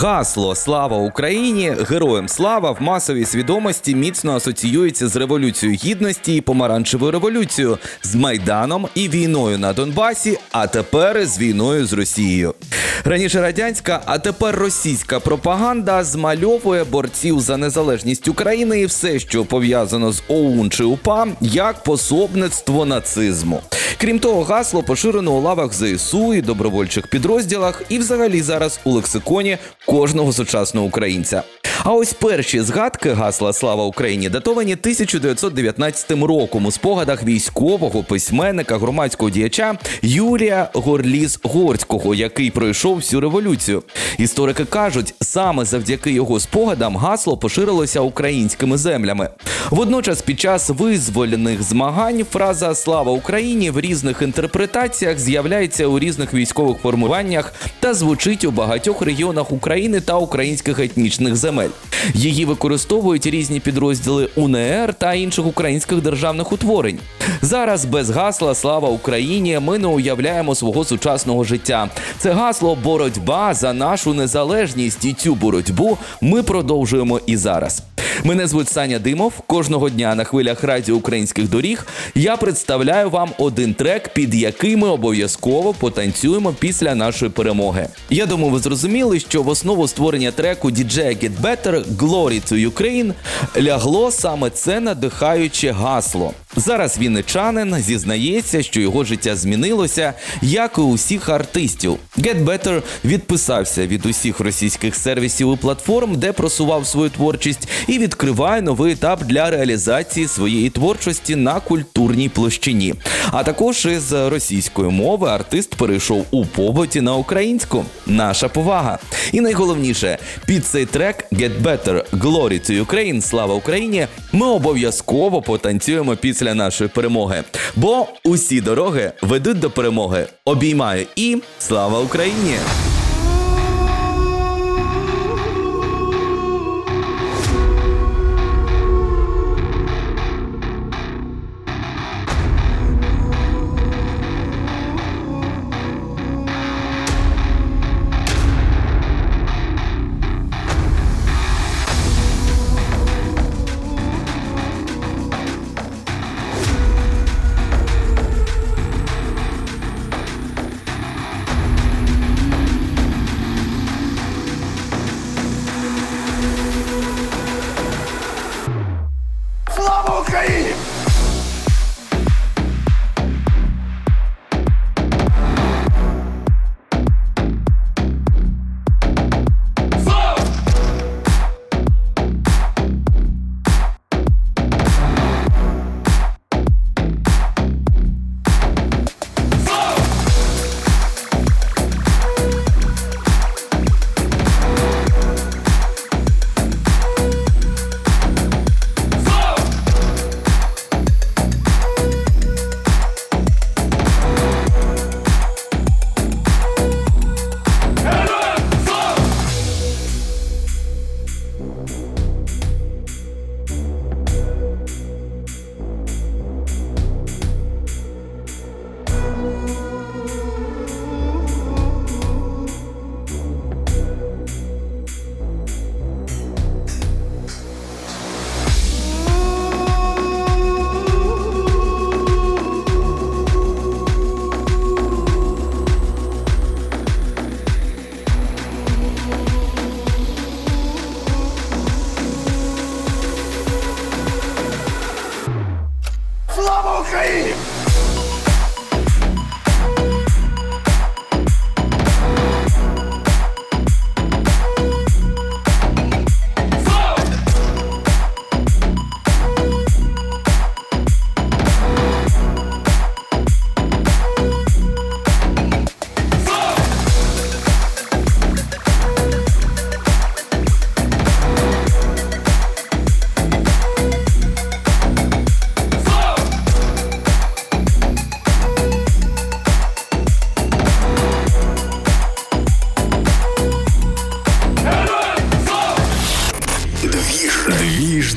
Гасло Слава Україні! Героям слава в масовій свідомості міцно асоціюється з революцією гідності і помаранчевою революцією, з майданом і війною на Донбасі, а тепер з війною з Росією. Раніше радянська, а тепер російська пропаганда змальовує борців за незалежність України і все, що пов'язано з ОУН чи УПА, як пособництво нацизму. Крім того, гасло поширено у лавах ЗСУ і добровольчих підрозділах, і взагалі зараз у лексиконі кожного сучасного українця. А ось перші згадки гасла Слава Україні датовані 1919 роком у спогадах військового письменника громадського діяча Юрія Горліс Горського, який пройшов всю революцію. Історики кажуть, саме завдяки його спогадам гасло поширилося українськими землями. Водночас, під час визвольних змагань фраза Слава Україні в різних інтерпретаціях з'являється у різних військових формуваннях та звучить у багатьох регіонах України та українських етнічних земель. Її використовують різні підрозділи УНР та інших українських державних утворень. Зараз без гасла Слава Україні ми не уявляємо свого сучасного життя. Це гасло боротьба за нашу незалежність, і цю боротьбу ми продовжуємо і зараз. Мене звуть Саня Димов. Кожного дня на хвилях радіо українських доріг я представляю вам один трек, під який ми обов'язково потанцюємо після нашої перемоги. Я думаю, ви зрозуміли, що в основу створення треку DJ Get Better Glory to Ukraine лягло саме це надихаюче гасло. Зараз вінничанин зізнається, що його життя змінилося, як і у всіх артистів. Get Better відписався від усіх російських сервісів і платформ, де просував свою творчість, і відкриває новий етап для реалізації своєї творчості на культурній площині. А також із російської мови артист перейшов у побуті на українську. Наша повага. І найголовніше, під цей трек Get Better Glory to Ukraine Слава Україні! Ми обов'язково потанцюємо після нашої перемоги. Бо усі дороги ведуть до перемоги. Обіймаю і слава Україні! Слава Україні! Slavo Kriv!